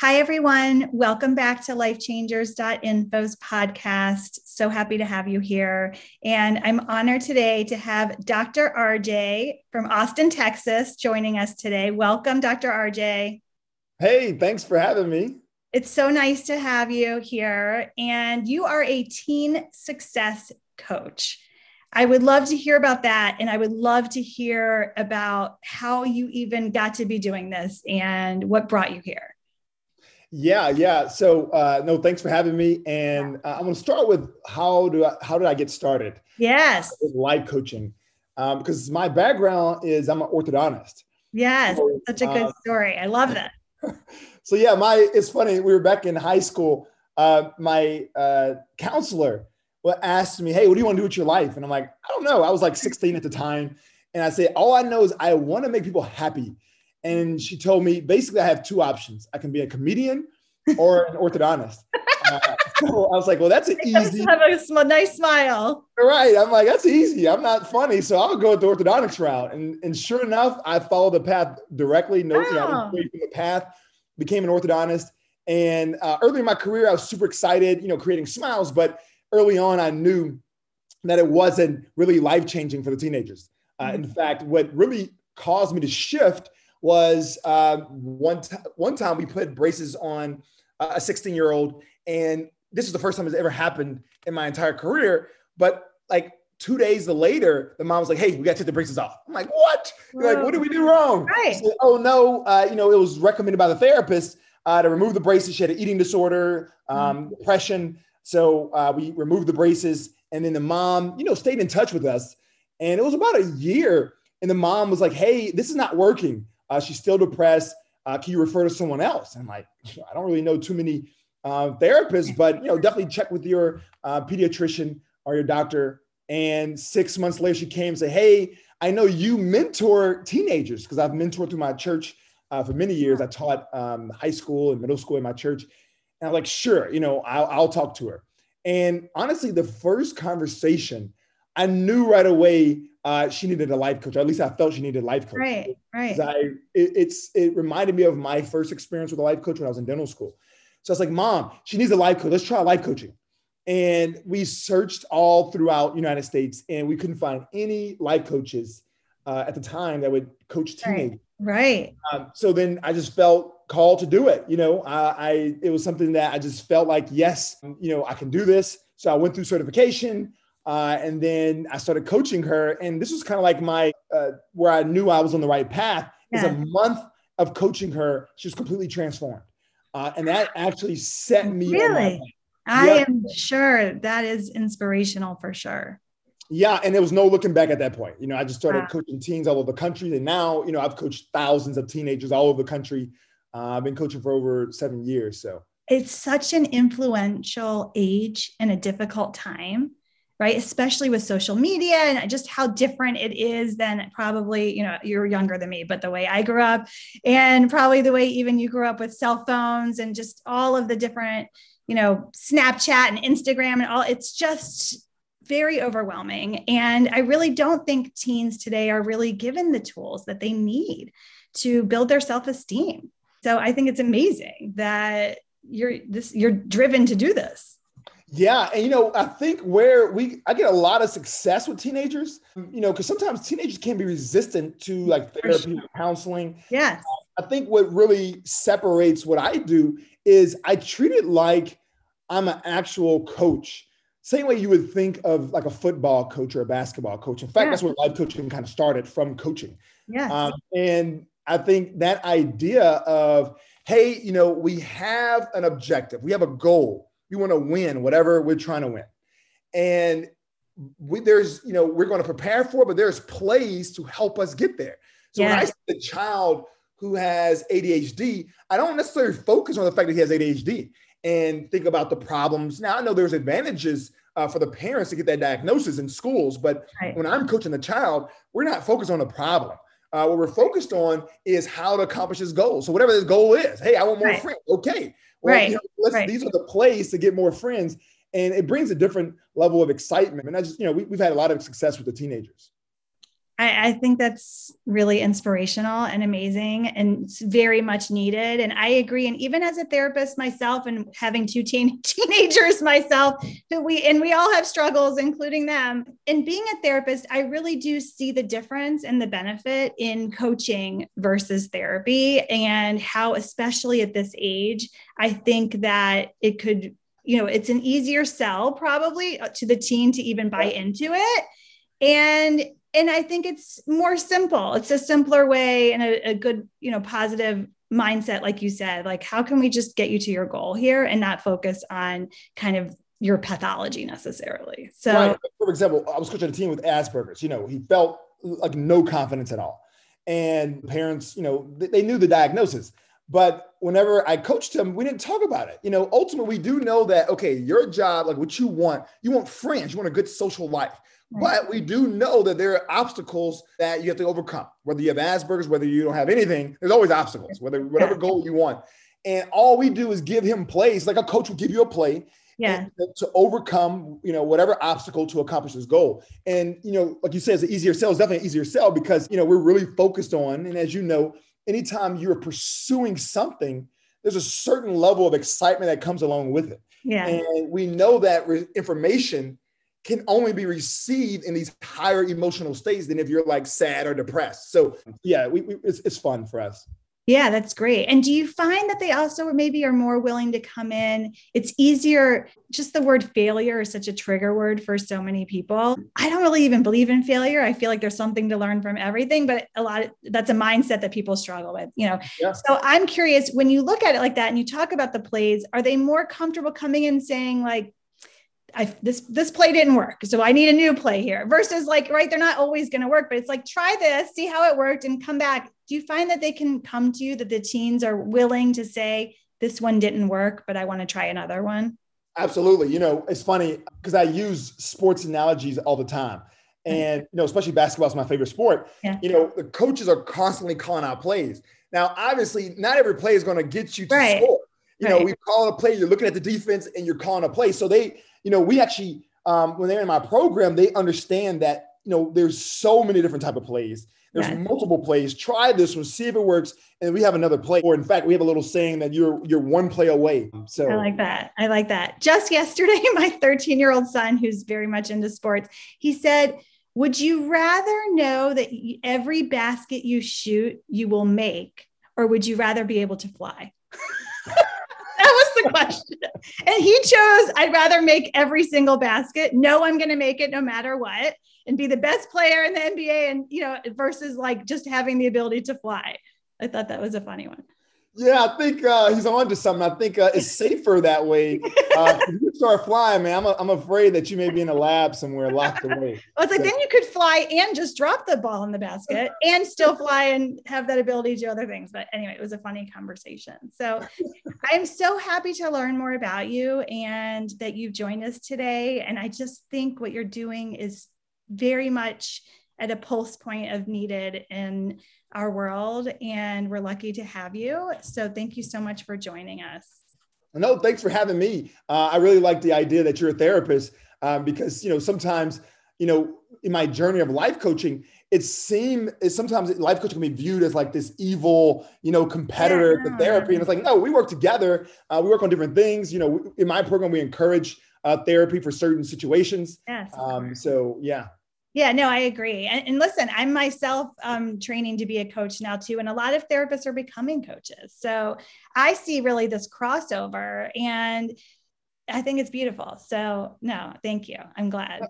Hi, everyone. Welcome back to lifechangers.info's podcast. So happy to have you here. And I'm honored today to have Dr. RJ from Austin, Texas, joining us today. Welcome, Dr. RJ. Hey, thanks for having me. It's so nice to have you here. And you are a teen success coach. I would love to hear about that. And I would love to hear about how you even got to be doing this and what brought you here. Yeah, yeah. So uh, no, thanks for having me. And uh, I'm going to start with how do I, how did I get started? Yes, with life coaching, um, because my background is I'm an orthodontist. Yes, so, such a good uh, story. I love that. so yeah, my it's funny. We were back in high school. Uh, my uh, counselor asked me, "Hey, what do you want to do with your life?" And I'm like, "I don't know." I was like 16 at the time, and I said, "All I know is I want to make people happy." And she told me basically I have two options. I can be a comedian or an orthodontist. Uh, so I was like, well, that's an easy. Have a sm- nice smile. Right. I'm like, that's easy. I'm not funny, so I'll go with the orthodontics route. And and sure enough, I followed the path directly. No, wow. you know, the path, became an orthodontist. And uh, early in my career, I was super excited, you know, creating smiles. But early on, I knew that it wasn't really life changing for the teenagers. Uh, mm-hmm. In fact, what really caused me to shift was uh, one, t- one time we put braces on a 16 year old, and this is the first time it's ever happened in my entire career. But like two days later, the mom was like, "Hey, we got to take the braces off." I'm like, "What? Like, what did we do wrong?" Right. Said, oh no, uh, you know, it was recommended by the therapist uh, to remove the braces. She had an eating disorder, um, mm-hmm. depression, so uh, we removed the braces. And then the mom, you know, stayed in touch with us, and it was about a year. And the mom was like, "Hey, this is not working. Uh, she's still depressed. Uh, can you refer to someone else? I'm like, I don't really know too many uh, therapists, but you know, definitely check with your uh, pediatrician or your doctor. And six months later, she came and said, Hey, I know you mentor teenagers because I've mentored through my church uh, for many years. I taught um, high school and middle school in my church. And I'm like, sure, you know, I'll, I'll talk to her. And honestly, the first conversation, I knew right away uh, she needed a life coach. Or at least I felt she needed a life coach. Right, right. I, it, it's it reminded me of my first experience with a life coach when I was in dental school. So I was like, Mom, she needs a life coach. Let's try life coaching. And we searched all throughout United States, and we couldn't find any life coaches uh, at the time that would coach teenagers. Right. right. Um, so then I just felt called to do it. You know, I, I it was something that I just felt like, yes, you know, I can do this. So I went through certification. Uh, and then I started coaching her. And this was kind of like my, uh, where I knew I was on the right path. Yeah. Is a month of coaching her, she was completely transformed. Uh, and that actually set me. Really? I yep. am sure that is inspirational for sure. Yeah, and there was no looking back at that point. You know, I just started wow. coaching teens all over the country, and now, you know, I've coached thousands of teenagers all over the country. Uh, I've been coaching for over seven years. So it's such an influential age and a difficult time right? Especially with social media and just how different it is than probably you know you're younger than me but the way i grew up and probably the way even you grew up with cell phones and just all of the different you know snapchat and instagram and all it's just very overwhelming. And i really don't think teens today are really given the tools that they need to build their self-esteem. So i think it's amazing that you're this you're driven to do this yeah, and you know, I think where we I get a lot of success with teenagers, you know, because sometimes teenagers can be resistant to like therapy sure. counseling. Yeah. I think what really separates what I do is I treat it like I'm an actual coach. Same way you would think of like a football coach or a basketball coach. In fact, yeah. that's where life coaching kind of started from coaching. Yeah. Um, and I think that idea of, hey, you know, we have an objective, we have a goal we want to win whatever we're trying to win. And we, there's, you know, we're going to prepare for but there's plays to help us get there. So when I see a child who has ADHD, I don't necessarily focus on the fact that he has ADHD and think about the problems. Now I know there's advantages uh, for the parents to get that diagnosis in schools, but right. when I'm coaching the child, we're not focused on the problem. Uh, what we're focused on is how to accomplish his goal. So whatever his goal is, hey, I want more right. friends. Okay, well, right. You know, right. These are the plays to get more friends. And it brings a different level of excitement. And I just, you know, we, we've had a lot of success with the teenagers. I, I, think that's really inspirational and amazing and it's very much needed. And I agree. And even as a therapist myself and having two teen, teenagers myself, who we and we all have struggles, including them. And being a therapist, I really do see the difference and the benefit in coaching versus therapy and how, especially at this age, I think that it could, you know, it's an easier sell probably to the teen to even buy into it. And and I think it's more simple. It's a simpler way and a, a, good, you know, positive mindset, like you said. Like, how can we just get you to your goal here and not focus on kind of your pathology necessarily? So, right. for example, I was coaching a team with Asperger's. You know, he felt like no confidence at all, and parents, you know, they, they knew the diagnosis. But whenever I coached him, we didn't talk about it. You know, ultimately, we do know that okay, your job, like what you want, you want friends, you want a good social life but we do know that there are obstacles that you have to overcome. Whether you have Asperger's, whether you don't have anything, there's always obstacles, whether whatever goal you want. And all we do is give him plays, like a coach will give you a play yeah. to overcome, you know, whatever obstacle to accomplish this goal. And, you know, like you said, it's an easier sell. It's definitely an easier sell because, you know, we're really focused on, and as you know, anytime you're pursuing something, there's a certain level of excitement that comes along with it. Yeah. And we know that re- information can only be received in these higher emotional states than if you're like sad or depressed. So yeah, we, we, it's, it's fun for us. Yeah, that's great. And do you find that they also maybe are more willing to come in? It's easier, just the word failure is such a trigger word for so many people. I don't really even believe in failure. I feel like there's something to learn from everything, but a lot of that's a mindset that people struggle with, you know. Yeah. So I'm curious when you look at it like that and you talk about the plays, are they more comfortable coming in saying like, I this this play didn't work, so I need a new play here. Versus like, right, they're not always going to work, but it's like try this, see how it worked, and come back. Do you find that they can come to you that the teens are willing to say this one didn't work, but I want to try another one? Absolutely. You know, it's funny because I use sports analogies all the time. And you know, especially basketball is my favorite sport. Yeah. You know, the coaches are constantly calling out plays. Now, obviously, not every play is going to get you to right. score. You right. know, we call a play, you're looking at the defense and you're calling a play. So they you know, we actually, um, when they're in my program, they understand that, you know, there's so many different type of plays. There's yeah. multiple plays. Try this one, see if it works, and we have another play. Or in fact, we have a little saying that you're you're one play away. So I like that. I like that. Just yesterday, my 13 year old son, who's very much into sports, he said, "Would you rather know that every basket you shoot you will make, or would you rather be able to fly?" the question. And he chose, I'd rather make every single basket. No, I'm going to make it no matter what and be the best player in the NBA and, you know, versus like just having the ability to fly. I thought that was a funny one. Yeah, I think uh, he's on to something. I think uh, it's safer that way. Uh, if you start flying, man, I'm, a, I'm afraid that you may be in a lab somewhere locked away. I was like so. then you could fly and just drop the ball in the basket and still fly and have that ability to do other things. But anyway, it was a funny conversation. So I'm so happy to learn more about you and that you've joined us today. And I just think what you're doing is very much at a pulse point of needed in our world. And we're lucky to have you. So thank you so much for joining us. No, thanks for having me. Uh, I really like the idea that you're a therapist um, because, you know, sometimes, you know, in my journey of life coaching, it seems sometimes life coaching can be viewed as like this evil, you know, competitor yeah. to therapy. And it's like, no, we work together. Uh, we work on different things. You know, in my program, we encourage uh, therapy for certain situations. Yes. Um, so yeah. Yeah, no, I agree. And, and listen, I'm myself um, training to be a coach now too, and a lot of therapists are becoming coaches. So I see really this crossover, and I think it's beautiful. So no, thank you. I'm glad.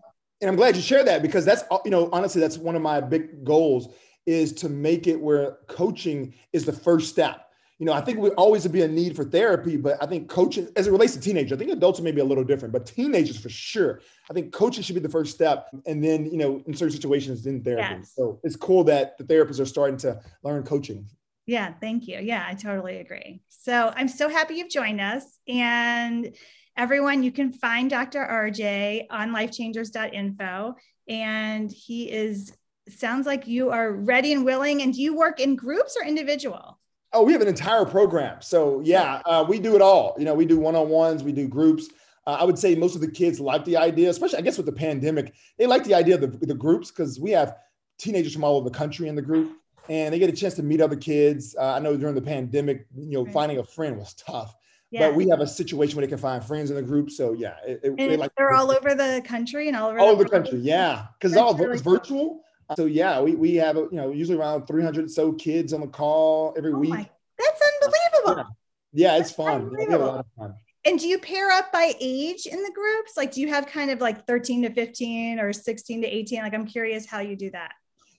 And I'm glad you share that because that's you know honestly that's one of my big goals is to make it where coaching is the first step you know, I think we always would be a need for therapy, but I think coaching, as it relates to teenagers, I think adults may be a little different, but teenagers for sure. I think coaching should be the first step, and then you know, in certain situations, then therapy. Yes. So it's cool that the therapists are starting to learn coaching. Yeah, thank you. Yeah, I totally agree. So I'm so happy you've joined us, and everyone, you can find Dr. RJ on lifechangers.info, and he is sounds like you are ready and willing. And do you work in groups or individual? Oh, we have an entire program. So yeah, uh, we do it all. You know, we do one-on-ones, we do groups. Uh, I would say most of the kids like the idea, especially I guess with the pandemic, they like the idea of the, the groups because we have teenagers from all over the country in the group, and they get a chance to meet other kids. Uh, I know during the pandemic, you know, right. finding a friend was tough. Yeah. But we have a situation where they can find friends in the group. So yeah, it, it, they like they're all over the country and all over all over the country. Yeah, because all really it's virtual. So yeah, we, we have you know usually around 300 so kids on the call every oh week. My, that's unbelievable. Yeah, yeah it's fun. Yeah, we have a lot of fun. And do you pair up by age in the groups? Like, do you have kind of like 13 to 15 or 16 to 18? Like, I'm curious how you do that.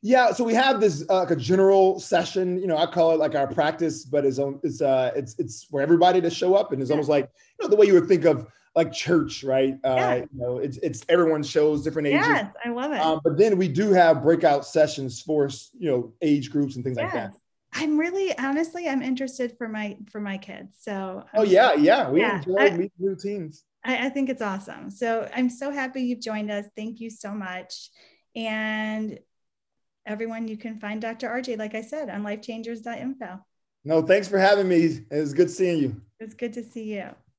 Yeah, so we have this uh, like a general session. You know, I call it like our practice, but it's it's uh it's it's for everybody to show up, and it's yeah. almost like you know the way you would think of like church, right? Uh, yeah. You know, it's it's everyone shows different ages. Yes, I love it. Um, but then we do have breakout sessions for you know age groups and things yes. like that. I'm really honestly I'm interested for my for my kids. So oh yeah, yeah, we yeah, enjoy I, meeting routines. I, I think it's awesome. So I'm so happy you've joined us. Thank you so much. And everyone, you can find Dr. RJ, like I said, on lifechangers.info. No, thanks for having me. It was good seeing you. It was good to see you.